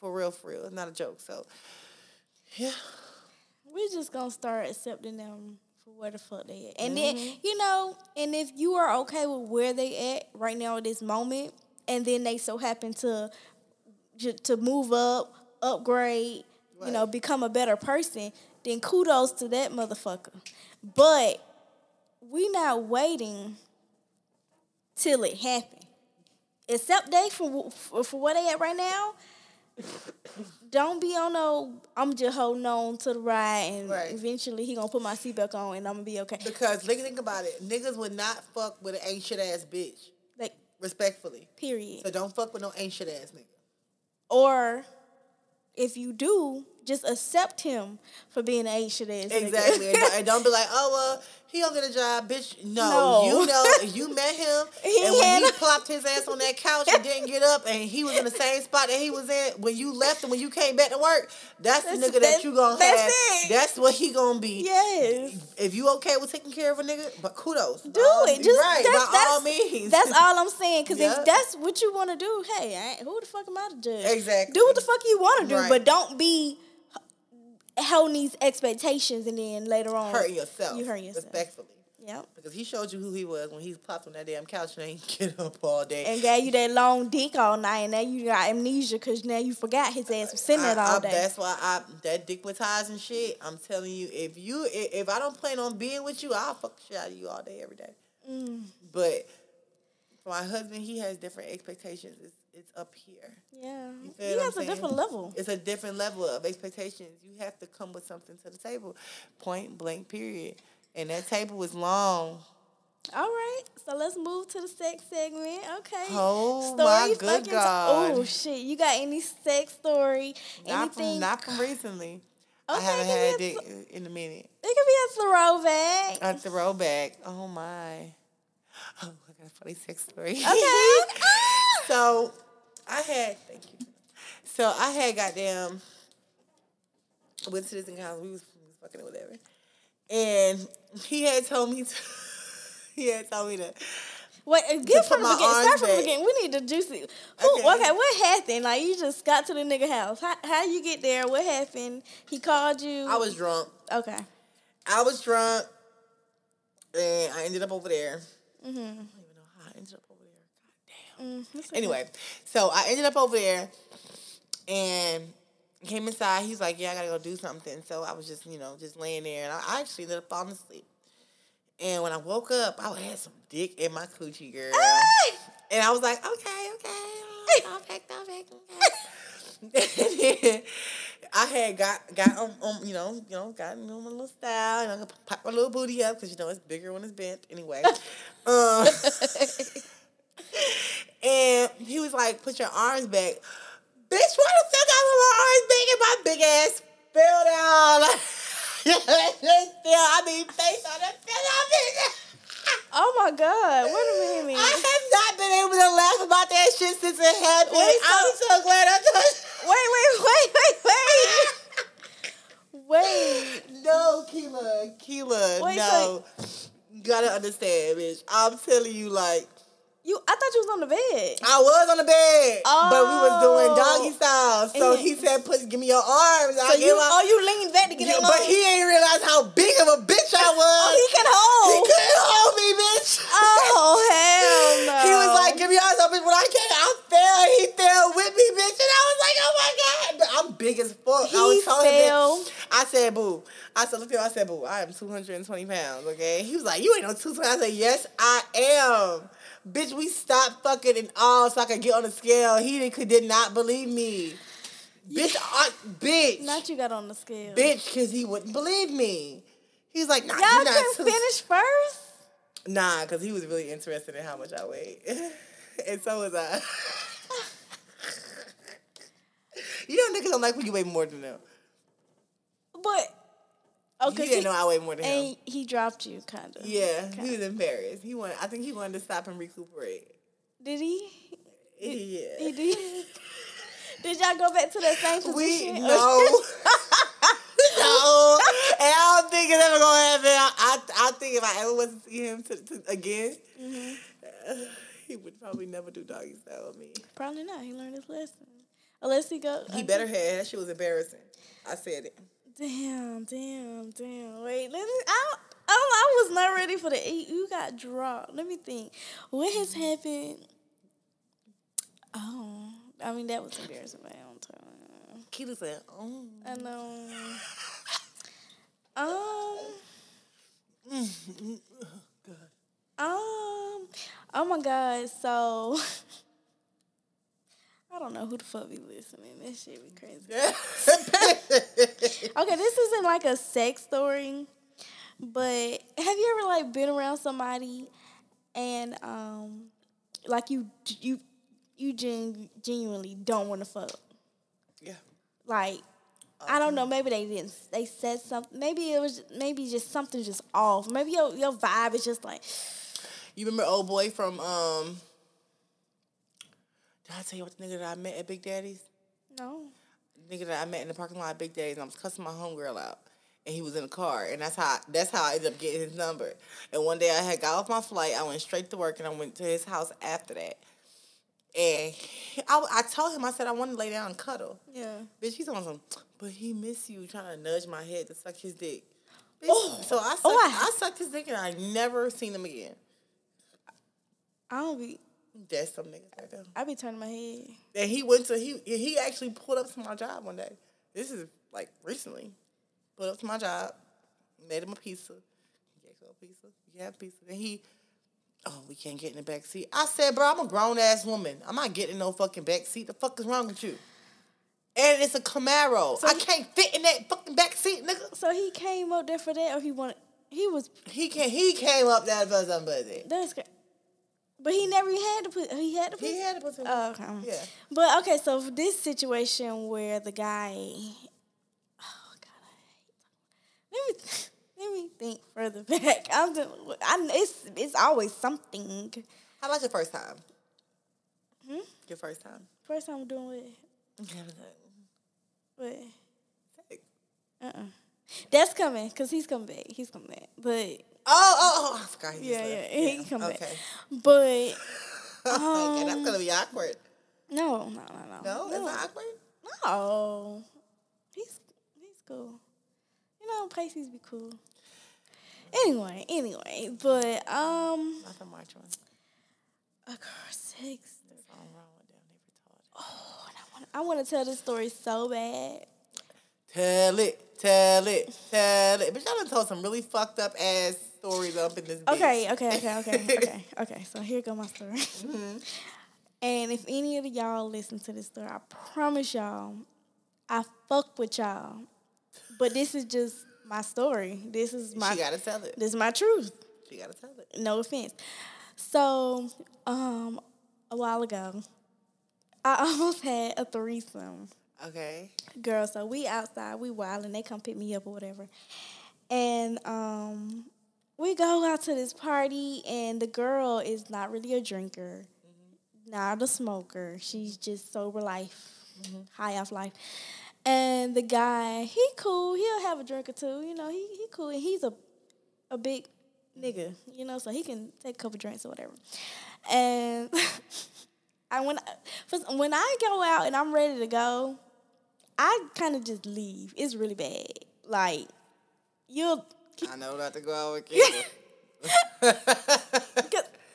for real for real. It's not a joke. So yeah. We're just gonna start accepting them for where the fuck they at. And Mm-hmm. then, you know, and if you are okay with where they at right now at this moment, and then they so happen to to move up, upgrade, you know, become a better person, then kudos to that motherfucker. But we not waiting till it happen. Accept they for, for for where they at right now. Don't be on no. I'm just holding on to the ride, and Right. eventually he gonna put my seatbelt on, and I'm gonna be okay. Because think think about it. Niggas would not fuck with an ain't shit ass bitch. Like Respectfully. period. So don't fuck with no ain't shit ass nigga. Or if you do, just accept him for being an Asian ass. Exactly. and don't be like, oh well, he don't get a job, bitch. No, No. you know, you met him, He and when he plopped his ass on that couch and didn't get up, and he was in the same spot that he was in when you left and when you came back to work. That's, That's- the nigga that you gonna that's have. it. That's what he gonna be. Yes. If you okay with taking care of a nigga, but kudos. Do it. Just right. that's, by that's, all means. That's all I'm saying. Because Yeah. if that's what you want to do, hey, I who the fuck am I to judge? Exactly. Do what the fuck you want to do, Right. but don't be holding these expectations and then later on hurting yourself. You hurt yourself. Respectfully. Yep. Because he showed you who he was when he plopped on that damn couch and ain't get up all day. And gave you that long dick all night, and now you got amnesia because now you forgot his ass was sitting there I- all I- day. That's why I that dickmatizing shit. I'm telling you, if you if, if I don't plan on being with you, I'll fuck shit out of you all day, every day. Mm. But for my husband, he has different expectations. It's it's up here. yeah, he has a different level. It's a different level of expectations. You have to come with something to the table, point blank. Period. And that table was long. All right, so let's move to the sex segment. Okay. Oh, my good God. oh shit! You got any sex story? Not anything? from not from recently. I Okay, haven't had a dick th- in a minute. It could be a throwback. A throwback. Oh my. Oh, I got a funny sex story. okay. So I had thank you. So I had goddamn went to this nigga house. We was, we was fucking or whatever, and he had told me to, he had told me to. Wait, get from the beginning. Start from the beginning. We need the juicy. Who, Okay. okay. what happened? Like you just got to the nigga house. How how you get there? What happened? He called you. I was drunk. okay. I was drunk, and I ended up over there. Mm-hmm. I don't even know how I ended up over there. God Mm, that's okay. Anyway, so I ended up over there and came inside. He's like, "Yeah, I gotta go do something." So I was just, you know, just laying there, and I actually ended up falling asleep. And when I woke up, I had some dick in my coochie, girl. And I was like, "Okay, okay, I'll back, I'll back, okay." I had got got um you know you know got know my little style and I'm gonna pop my little booty up because you know it's bigger when it's bent anyway. um, and he was like, "Put your arms back, bitch. Why the fuck I put my arms back and my big ass fell down? Still, I mean, face on down. bitch. Oh my God! Wait a minute. I have not been able to laugh about that shit since it happened. Wait, I'm so glad I touched. Wait, wait, wait, wait, wait. Wait. No, Keela, Keela, Wait, no. You gotta understand, bitch. I'm telling you, like, You, I thought you was on the bed. I was on the bed, but we was doing Oh. doggy style. So he said, "Put, give me your arms." So I you, oh, you leaned back to get Yeah, but he ain't realize how big of a bitch I was. Oh, he can hold. He couldn't hold me, bitch. Oh hell no. He was like, "Give me your arms up," bitch. When I came, I fell. He fell with me, bitch, and I was like, "Oh my god!" But I'm big as fuck. I He was telling him. I said, "Boo." I said, "Look at I said, boo. I am 220 pounds. Okay." He was like, "You ain't no 220." I said, "Yes, I am." Bitch, we stopped fucking and all so I could get on the scale. He did, could did not believe me. Bitch, I, bitch, Not you got on the scale. bitch, because he wouldn't believe me. He's like, nah, Y'all you're not couldn't too- finish first. Nah, because he was really interested in how much I weighed. and so was I. you know niggas don't like when you weigh more than them. But oh, he 'cause didn't know I weighed more than him. and he dropped you, kind of. Yeah, he was embarrassed. He wanted, I think he wanted to stop and recuperate. Did he? Yeah. He did. did y'all go back to that same position? We no. no, and I don't think it's ever gonna happen. I, I, I think if I ever was to see him to, to, again, Mm-hmm. he would probably never do doggy style with me. Probably not. He learned his lesson. Unless he go. He better had that shit was embarrassing. I said it. Damn, damn, damn. Wait, let me. I, I, I was not ready for the eight. You got dropped. Let me think. What has happened? Oh, I mean that was embarrassing my own time. Keita said, "Oh, I know. Um. Um. Oh my God. So. I don't know who the fuck be listening. This shit be crazy. Okay, this isn't like a sex story, but have you ever like been around somebody and um like you you you gen- genuinely don't want to fuck? yeah." Like I don't know, maybe they didn't they said something. Maybe it was maybe just something just off. Maybe your your vibe is just like You remember old boy from um? Did I tell you what the nigga that I met at Big Daddy's? no. nigga that I met in the parking lot at Big and I was cussing my homegirl out, and he was in the car, and that's how that's how I ended up getting his number. And one day I had got off my flight, I went straight to work, and I went to his house after that. And he- I, I told him, I said I want to lay down and cuddle. Yeah. Bitch, he's on some, but he miss you, trying to nudge my head to suck his dick. Bitch, Oh. so I oh, sucked, Oh, I- I sucked his dick, and I never seen him again. I don't be That's some niggas right there. I be turning my head. And he went to he he actually pulled up to my job one day. This is like recently. Pulled up to my job, made him a pizza. Yeah, go pizza. You have pizza. Then he, oh, we can't get in the back seat. I said, bro, I'm a grown ass woman. I'm not getting no fucking back seat. The fuck is wrong with you? And it's a Camaro. So I he- can't fit in that fucking back seat, nigga. So he came up there for that or he wanted he was He can he came up there for somebody. that's cra- but he never had to put he had to put He had to put. Oh, okay. Yeah. But okay, so for this situation where the guy, oh god, I hate. Let me let me think further back. I'm just, I it's it's always something. How about your first time? Hmm? Your first time. First time doing what? What? Uh uh That's coming because he's coming back. He's coming back. But Oh, oh, oh, I forgot he yeah, yeah, left. he can come okay. back. But okay, that's gonna be awkward. no, no, no, no. No, it's not awkward. No, he's he's cool. You know, Pisces be cool. Anyway, anyway, but um, Not the March one. a girl sex story. Something wrong with them. They retarded. Oh, and I want I want to tell this story so bad. Tell it, tell it, tell it. But y'all done told some really fucked up ass stories up in this bitch. Okay, okay, okay, okay, okay, okay. So here go my story. Mm-hmm. And if any of y'all listen to this story, I promise y'all, I fuck with y'all. But this is just my story. This is my she gotta tell it. this is my truth. She gotta tell it. No offense. So, um, a while ago, I almost had a threesome. Okay. girl. So we outside, we wild, and they come pick me up or whatever. And um, we go out to this party, and the girl is not really a drinker, mm-hmm. not a smoker. She's just sober life, mm-hmm. high off life. And the guy, he cool. He'll have a drink or two. You know, he he cool. And he's a a big nigga. You know, so he can take a couple drinks or whatever. And I when I, when I go out and I'm ready to go, I kind of just leave. It's really bad. Like you'll I know not to go out with. Cause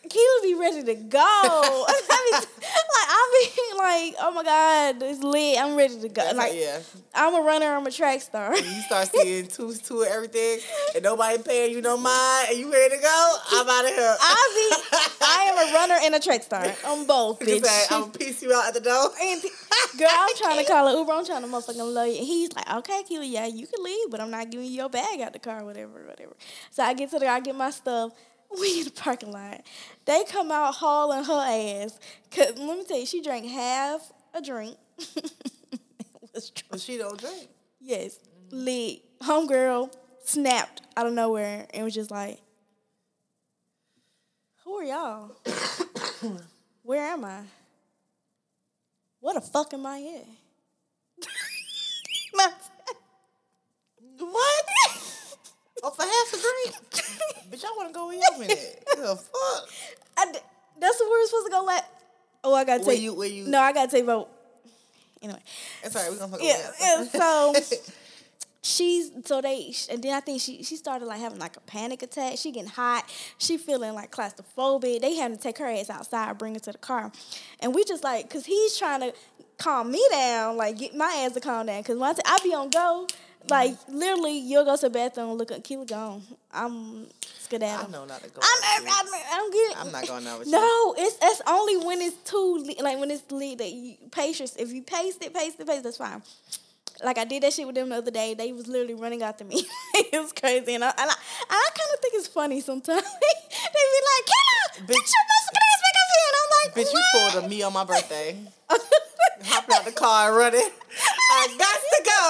Keela be ready to go. I mean, I be like, oh my god, it's lit. I'm ready to go. That's like like, yeah. I'm a runner. I'm a track star. You start seeing two two everything, and nobody paying you no mind, and you ready to go. I'm out of here. I be, I am a runner and a track star. I'm both, bitch. say, I'm gonna piece you out at the door. And girl, I'm trying to call an Uber. I'm trying to motherfucking love you. And he's like, okay, Keely, yeah, you can leave, but I'm not giving you your bag out the car, whatever, whatever. So I get to the, I get my stuff. We in the parking lot. They come out hauling her ass. Cause let me tell you, she drank half a drink. was drunk. But she don't drink. Yes, lit. Homegirl snapped out of nowhere and was just like, "Who are y'all? Where am I? What the fuck am I at?" What? Oh, for half a drink? Bitch, I want to go in it. The fuck? I d- that's where we're supposed to go. Like, oh, I gotta Where take you- where you- No, I gotta take vote. Anyway, It's all right. We're going to fuck yeah, yeah. So she's so they and then I think she she started like having like a panic attack. She getting hot. She feeling like claustrophobic. They having to take her ass outside, bring her to the car, and we just like cause he's trying to calm me down, like get my ass to calm down. Cause once I be on go, like literally you'll go to the bathroom, look at Keela gone. I'm skedaddle. I know not to go. I'm, I'm. I'm, I'm getting. I'm not going out with you. No, it's that's only when it's too like when it's lead that you patience. If you paste it, paste it, paste, that's fine. Like I did that shit with them the other day. They was literally running after me. it was crazy, and I and I, I kind of think it's funny sometimes. they be like, "Get Bitch. get your ass back up here," and I'm like, Bitch, you "What?" pulled a me on my birthday. Hopping out the car and running. I got to go.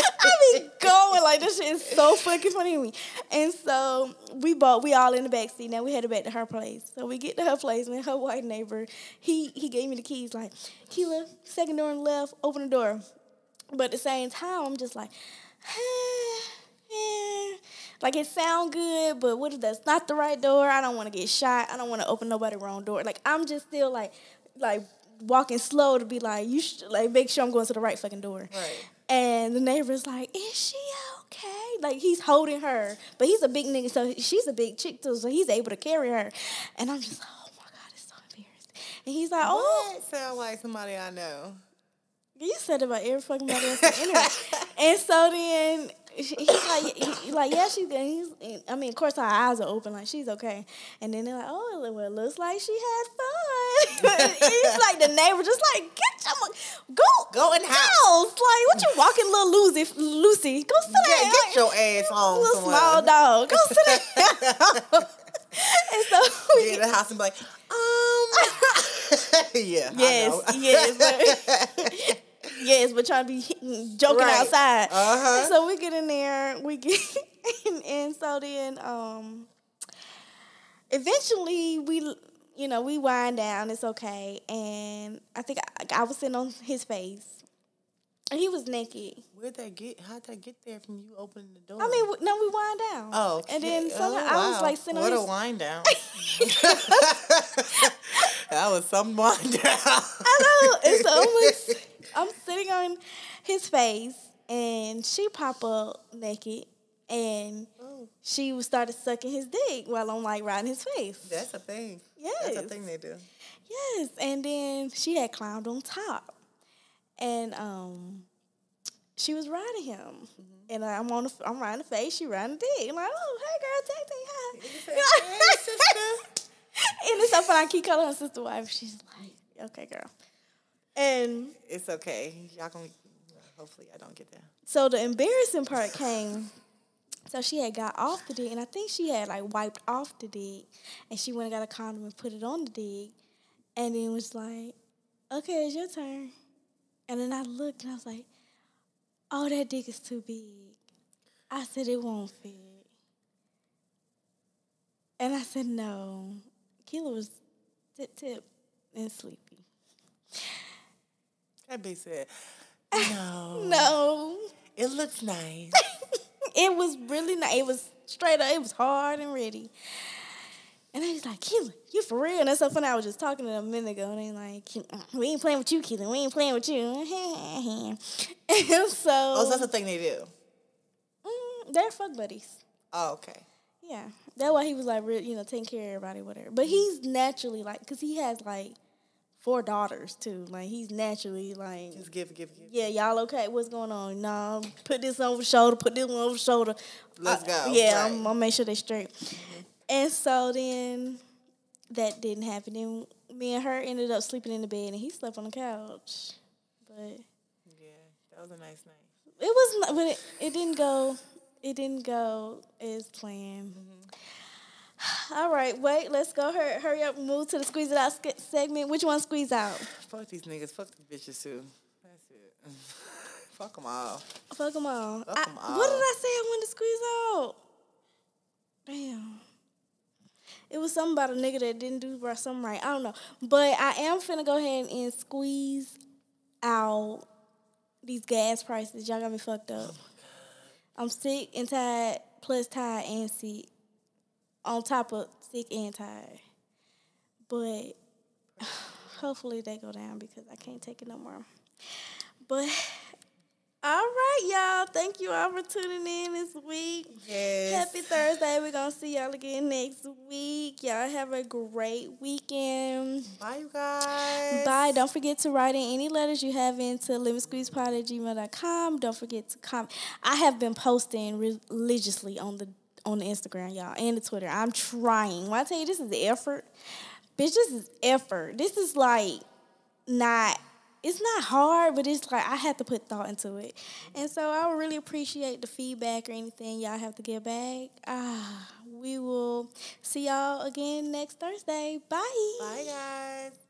I be going like this shit is so fucking funny to me. And so we bought we all in the back seat. Now we headed back to her place. So we get to her place and her white neighbor, he he gave me the keys like, Keela, second door on the left, open the door. But at the same time, I'm just like, eh, like it sound good, but what if that's not the right door? I don't want to get shot. I don't want to open nobody wrong door. Like I'm just still like like walking slow to be like you should like make sure I'm going to the right fucking door. Right. And the neighbor's like, "Is she okay?" Like he's holding her, but he's a big nigga, so she's a big chick too, so he's able to carry her. And I'm just, like, oh my god, it's so embarrassed. And he's like, "Oh, That sound like somebody I know. you said about every fucking body else anyway." and so then he's like, he, like, yeah, she's good. He's, I mean, of course, our eyes are open, like she's okay. And then they're like, "Oh, well, it looks like she had fun." He's like the neighbor, just like, "Get your go, Go in house. house. Like, what you walking, little Lucy? Lucy, go sit down. get your ass home little somewhere. small dog. Go sit down. and so we Get in the house and be like, um, yeah. I yes, know. yes, yes, but trying to be joking Right. outside. Uh-huh. So we get in there, we get, and, and so then, um, eventually we, you know, we wind down. It's okay, and I think I, I was sitting on his face, and he was naked. Where'd that get? How'd that get there from you opening the door? I mean, no, we wind down. oh, okay. and then Oh, somehow I was like sitting what on a his. wind down. that was some wind down. I know. And so I'm, like, I'm sitting on his face, and she pop up naked, and Oh, she started sucking his dick while I'm like riding his face. that's a thing. yes, That's a thing they do. yes. And then she had climbed on top, and um, she was riding him. Mm-hmm. And I'm on the, I'm riding the face, she riding the dick. I'm like, oh, hey girl, take take hi. Hey, sister. and it's so funny. I keep calling her sister wife. She's like, okay, girl. And It's okay. Y'all gonna hopefully y'all don't get that. so the embarrassing part came. So she had got off the dick, and I think she had like wiped off the dick, and she went and got a condom and put it on the dick, and then was like, "Okay, it's your turn." And then I looked and I was like, "Oh, that dick is too big." I said it won't fit, and I said no. Keela was tip tip and sleepy. That bitch said, No. No, It looks nice. it was really nice. It was straight up. It was hard and ready. And I was like, Keelan, you for real? And that's so funny. I was just talking to them a minute ago, and they like, we ain't playing with you, Keelan. We ain't playing with you. and so, oh, so that's the thing they do. mm, they're fuck buddies. Oh, okay. Yeah, that's why he was like, you know, taking care of everybody, whatever. But he's naturally like, cause he has like four daughters too. Like he's naturally like, Just give, give, give. yeah, y'all okay? What's going on? No, put this over the shoulder, put this one over the shoulder. Let's go. Yeah, Right. I'm gonna make sure they straight. Mm-hmm. And so then that didn't happen. Then me and her ended up sleeping in the bed, and he slept on the couch. But Yeah, that was a nice night. it was, but it, it didn't go. It didn't go as planned. Mm-hmm. All right, wait. Let's go. Hurry, hurry up. Move to the squeeze it out segment. Which one squeeze out? Fuck these niggas. Fuck these bitches too. That's it. Fuck them all. Fuck them all. Fuck I- 'em What did. I say I wanted to squeeze out? Damn. It was something about a nigga that didn't do something right. I don't know. But I am finna go ahead and squeeze out these gas prices. Y'all got me fucked up. Oh I'm sick and tired, plus tired and sick. On top of sick and tired. But hopefully they go down because I can't take it no more. But all right, y'all. Thank you all for tuning in this week. Yes. Happy Thursday. We're going to see y'all again next week. Y'all have a great weekend. Bye, you guys. Bye. Don't forget to write in any letters you have into lemonsqueezepod at gmail.com. Don't forget to comment. I have been posting religiously on the on the Instagram, y'all, and the Twitter. I'm trying. When I tell you this is effort, bitch, this is effort. This is like not it's not hard, but it's like I have to put thought into it. And so I would really appreciate the feedback or anything y'all have to give back. Ah, we will see y'all again next Thursday. Bye. Bye, guys.